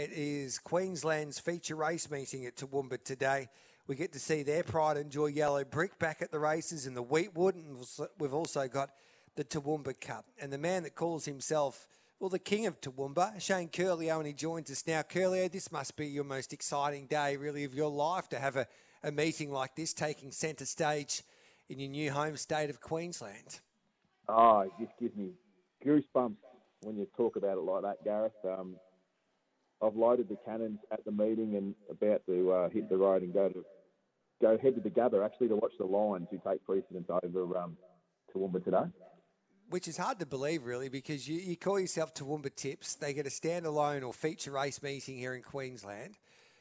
it is Queensland's feature race meeting at Toowoomba today. We get to see their pride and joy yellow brick back at the races in the Weetwood, and we've also got the Toowoomba Cup. And the man that calls himself, well, the king of Toowoomba, Shane Ciurleo, and he joins us now. Ciurleo, this must be your most exciting day, really, of your life to have a, a meeting like this taking centre stage in your new home state of Queensland. Oh, it just gives me goosebumps when you talk about it like that, Gareth. Um, I've loaded the cannons at the meeting and about to uh, hit the road and go to go head to the Gabba actually to watch the Lions who take precedence over um, Toowoomba today. Which is hard to believe, really, because you, you call yourself Toowoomba Tips. They get a standalone or feature race meeting here in Queensland.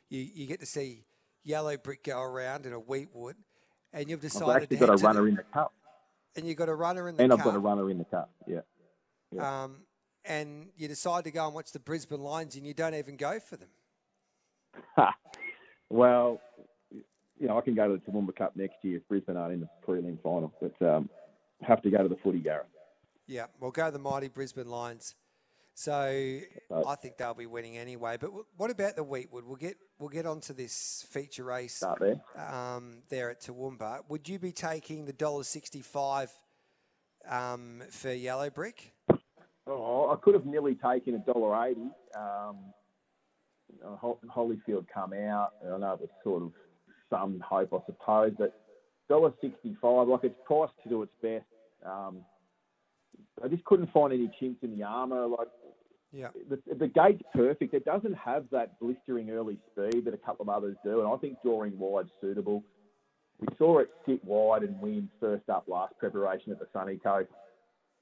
You, you get to see yellow brick go around in a Weetwood, and you've decided I've actually got a runner the, in the cup. And you've got a runner in the and cup. And I've got a runner in the cup, yeah. yeah. Um, and you decide to go and watch the Brisbane Lions and you don't even go for them? well, you know, I can go to the Toowoomba Cup next year if Brisbane aren't in the prelim final, but um, have to go to the footy, Gareth. Yeah, we'll go to the mighty Brisbane Lions. So I think they'll be winning anyway. But what about the Weetwood? We'll get we'll get onto this feature race there. Um, there at Toowoomba. Would you be taking the dollar sixty five um, for yellow brick? Oh, I could have nearly taken a dollar eighty. Um, Holyfield come out. I know it was sort of some hope, I suppose, but dollar sixty-five. Like it's priced to do its best. Um, I just couldn't find any chinks in the armour. Like, yeah, the, the gate's perfect. It doesn't have that blistering early speed that a couple of others do, and I think drawing wide's suitable. We saw it sit wide and win first up last preparation at the Sunny Coast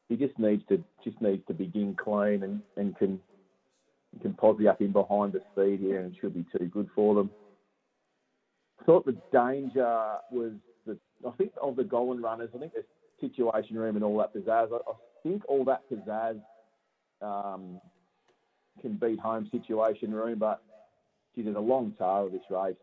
he just needs to just needs to begin clean and, and can can posse up in behind the speed here and it should be too good for them. Thought the danger was the I think of the Gollan runners. I think the situation room and all that pizzazz. I, I think all that pizzazz um, can beat home situation room, but gee, there's a long tail of this race.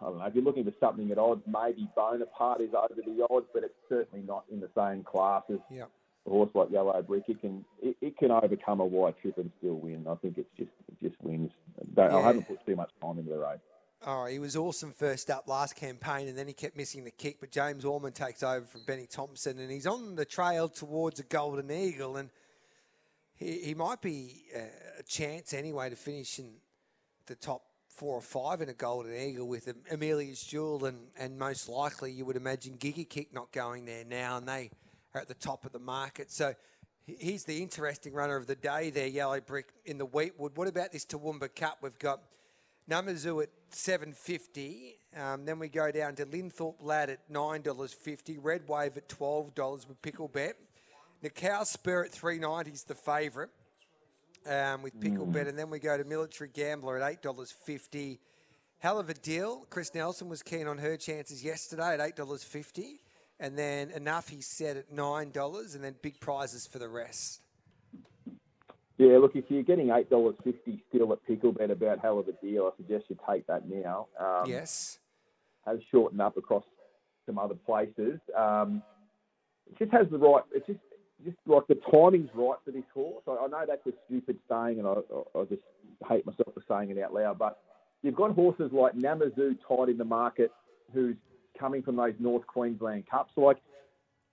I don't know. If you're looking for something at odds, maybe Bonaparte is over the odds, but it's certainly not in the same class as yeah a horse like Yellow Brick, it can it, it, can overcome a wide trip and still win. I think it's just it just wins. Yeah. I haven't put too much time into the race. Oh, he was awesome first up last campaign, and then he kept missing the kick. But James Orman takes over from Benny Thompson, and he's on the trail towards a Golden Eagle, and he, he might be uh, a chance anyway to finish in the top four or five in a Golden Eagle with Amelia's Jewel, and, and most likely you would imagine Giga Kick not going there now, and they are at the top of the market. So he's the interesting runner of the day there, Yellow Brick in the Weetwood. What about this Toowoomba Cup? We've got Namazu at 750. Um, then we go down to Linthorpe Lad at $9.50. Red Wave at $12 with Pickle Bet. Nicau Spur at 390 is the favourite um, with Pickle mm. Bet. And then we go to Military Gambler at $8.50. Hell of a deal. Chris Nelson was keen on her chances yesterday at $8.50 and then enough he said at nine dollars, and then big prizes for the rest. Yeah, look, if you're getting eight dollars fifty still at Picklebet about hell of a deal, I suggest you take that now. Um, yes, has shortened up across some other places. Um, it just has the right. It's just just like the timing's right for this horse. I, I know that's a stupid saying, and I, I, I just hate myself for saying it out loud. But you've got horses like Namazu tied in the market, who's coming from those North Queensland Cups. Like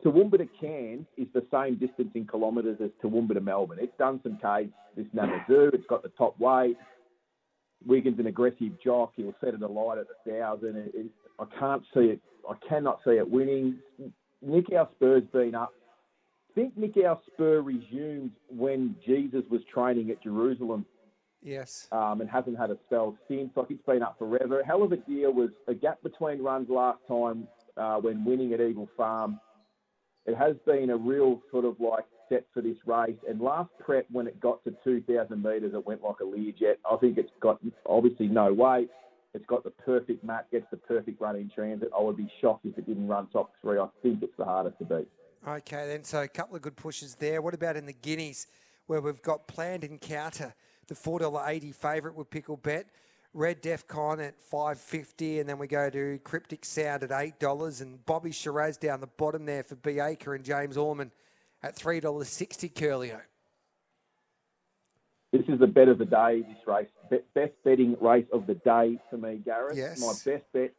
Toowoomba to Cairns is the same distance in kilometres as Toowoomba to Melbourne. It's done some Ks, this Namazu. It's got the top weight. Wiggins an aggressive jock. He'll set it alight at the thousand. It, it, I can't see it. I cannot see it winning. Nicau Spur's been up. I think our Spur resumed when Jesus was training at Jerusalem Yes. Um, and hasn't had a spell since. Like it's been up forever. Hell of a deal was a gap between runs last time uh, when winning at Eagle Farm. It has been a real sort of like set for this race. And last prep, when it got to 2,000 metres, it went like a Learjet. I think it's got obviously no weight. It's got the perfect mat, gets the perfect run in transit. I would be shocked if it didn't run top three. I think it's the hardest to beat. Okay, then. So a couple of good pushes there. What about in the Guineas, where we've got planned encounter? The $4.80 favourite with Pickle Bet. Red Def Con at five fifty, and then we go to Cryptic Sound at eight dollars, and Bobby Shiraz down the bottom there for B Acre and James Orman at three dollars sixty. Ciurleo. This is the bet of the day, this race. Be- best betting race of the day for me, Gareth. Yes. My best bet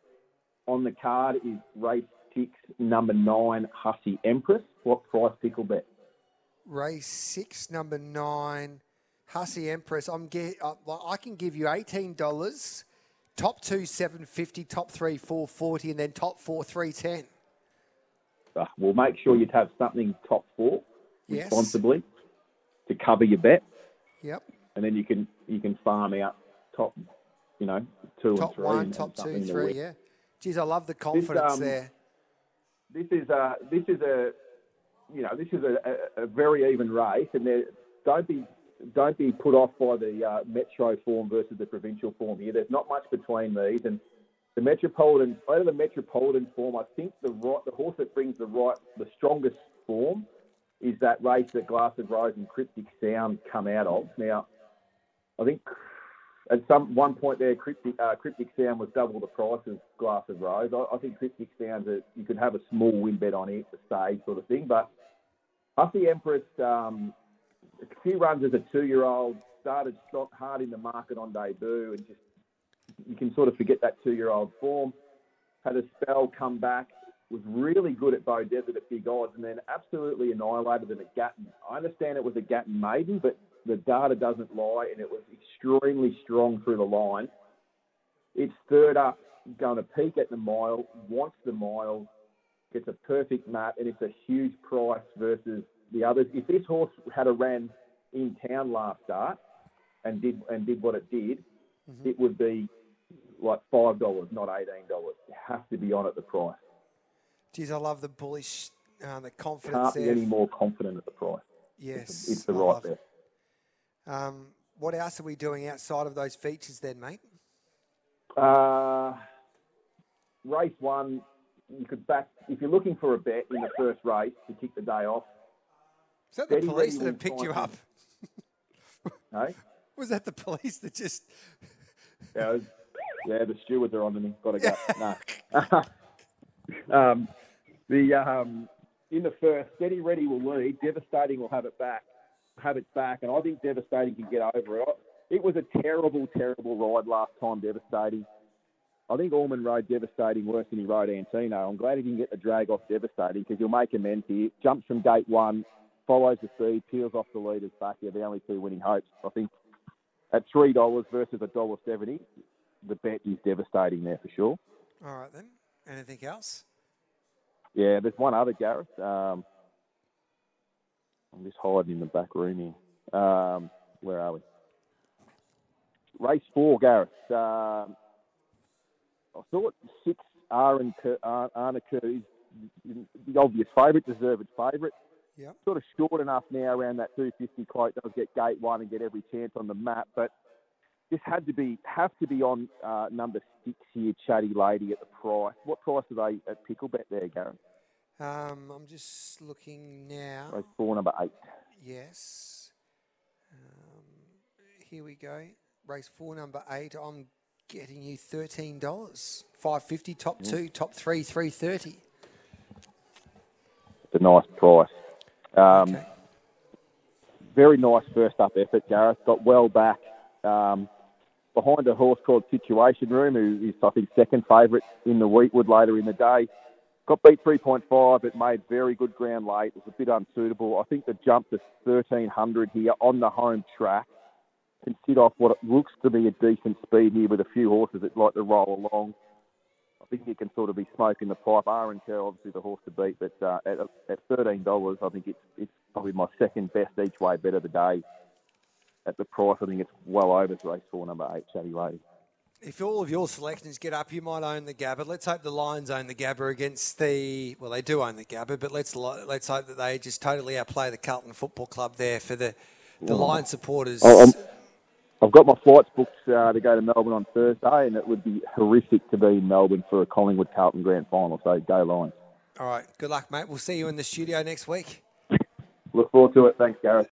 on the card is race six, number nine, Hussey Empress. What price pickle bet? Race six, number nine, Hussey Empress. I'm get, uh, I can give you eighteen dollars. Top two, seven fifty. Top three, four forty, and then top four, three ten. Uh, well, make sure you have something top four Yes. responsibly to cover your bet, Yep. and then you can you can farm out top, you know, two Top and three. one, and top two, three. Yeah. Geez, I love the confidence um, there. this is a this is a you know this is a, a, a very even race, and there don't be don't be put off by the uh, metro form versus the provincial form here. There's not much between these, and the metropolitan of the metropolitan form, I think the right the horse that brings the right the strongest form is that race that Glass of Rose and Cryptic Sound come out of. Now, I think at some one point there, Cryptic, uh, Cryptic Sound was double the price of Glass of Rose. I, I think Cryptic Sound's a, you could have a small win bet on it, the stage sort of thing. But Hussey Empress, um, few runs as a two-year-old, started strong, hard in the market on debut, and just you can sort of forget that two-year-old form. Had a spell, come back, was really good at Beaudesert at big odds, and then absolutely annihilated them at Gatton. I understand it was a Gatton maiden, but the data doesn't lie, and it was extremely strong through the line. It's third up, going to peak at the mile, wants the mile, gets a perfect mat, and it's a huge price versus the others. If this horse had a ran in town last start and did and did what it did, it would be like five dollars, not eighteen dollars. You have to be on at the price. Geez, I love the bullish, uh, the confidence Can't be there. any more confident at the price. Yes, It's the I right bet. Um, what else are we doing outside of those features then, mate? Uh, race one, you could back if you're looking for a bet in the first race to kick the day off. Is that the Steady police that have picked you up? Hey, Was that the police that just? yeah, was- yeah, the stewards are on to me. Got to go. no. um, the um, in the first, steady ready will lead. Devastating will have it back, have it back, and I think devastating can get over it. It was a terrible, terrible ride last time. Devastating. I think Orman rode devastating worse than he rode Antino. I'm glad he didn't get the drag off devastating because he'll make amends here. Jumps from gate one, follows the speed, peels off the leaders back. They're the only two winning hopes. I think at three dollars versus a dollar seventy, the bet is devastating there for sure. All right then. Anything else? Yeah, there's one other Gareth. Um, I'm just hiding in the back room here. Um, where are we? Race four, Gareth. Um, I thought six Cur- Ar- Arna Curtis, the obvious favourite, deserved favourite. Yep. Sort of short enough now around that 250 quote. Does get gate one and get every chance on the map, but this had to be have to be on uh, number six here, Chatty Lady at the price. What price are they at Picklebet there, Gareth? Um, I'm just looking now. Race four, number eight. Yes. Um, here we go. Race four, number eight. I'm getting you thirteen dollars. Five fifty. Top two. Top three. Three thirty. It's a nice price. Um, Okay. Very nice first up effort, Gareth. Got well back um, behind a horse called Situation Room, who is, I think, second favourite in the Weetwood later in the day. Got beat 3.5, but made very good ground late. It was a bit unsuitable. I think the jump to 1300 here on the home track can sit off what it looks to be a decent speed here with a few horses that like to roll along. I think he can sort of be smoking the pipe. Aaron Kerr, obviously the horse to beat, but uh, at, at thirteen dollars, I think it's it's probably my second best each way bet of the day. At the price, I think it's well over race four, number eight, Chatty Lady. If all of your selections get up, you might own the Gabba. Let's hope the Lions own the Gabba against the. Well, they do own the Gabba, but let's let's hope that they just totally outplay the Carlton Football Club there for the the Lion supporters. Oh, um, I've got my flights booked uh, to go to Melbourne on Thursday, and it would be horrific to be in Melbourne for a Collingwood Carlton Grand Final. So go Lions! all right. Good luck, mate. We'll see you in the studio next week. Look forward to it. Thanks, Gareth.